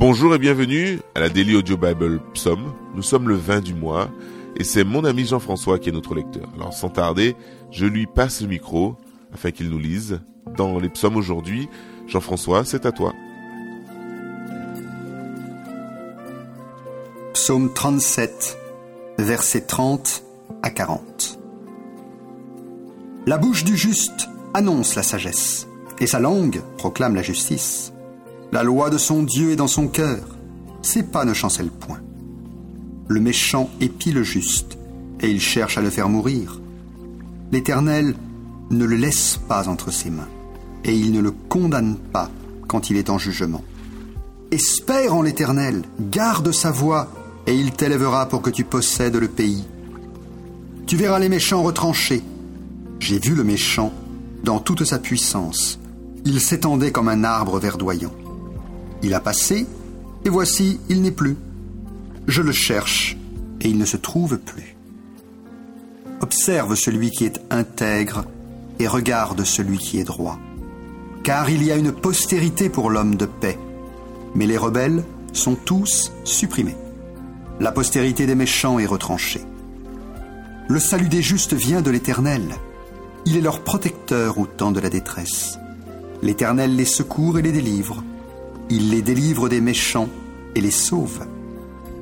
Bonjour et bienvenue à la Daily Audio Bible Psaume. Nous sommes le 20 du mois et c'est mon ami Jean-François qui est notre lecteur. Alors sans tarder, je lui passe le micro afin qu'il nous lise. Dans les psaumes aujourd'hui, Jean-François, c'est à toi. Psaume 37, versets 30 à 40. La bouche du juste annonce la sagesse, et sa langue proclame la justice. La loi de son Dieu est dans son cœur, ses pas ne chancellent point. Le méchant épie le juste, et il cherche à le faire mourir. L'Éternel ne le laisse pas entre ses mains, et il ne le condamne pas quand il est en jugement. Espère en l'Éternel, garde sa voix, et il t'élèvera pour que tu possèdes le pays. Tu verras les méchants retranchés. J'ai vu le méchant dans toute sa puissance. Il s'étendait comme un arbre verdoyant. Il a passé, et voici, il n'est plus. Je le cherche, et il ne se trouve plus. Observe celui qui est intègre, et regarde celui qui est droit. Car il y a une postérité pour l'homme de paix, mais les rebelles sont tous supprimés. La postérité des méchants est retranchée. Le salut des justes vient de l'Éternel. Il est leur protecteur au temps de la détresse. L'Éternel les secourt et les délivre. Il les délivre des méchants et les sauve,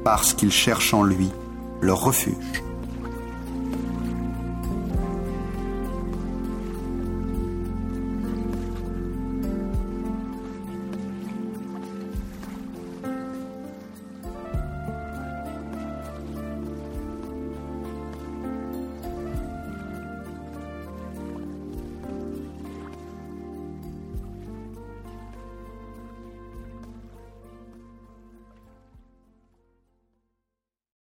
parce qu'ils cherchent en lui leur refuge.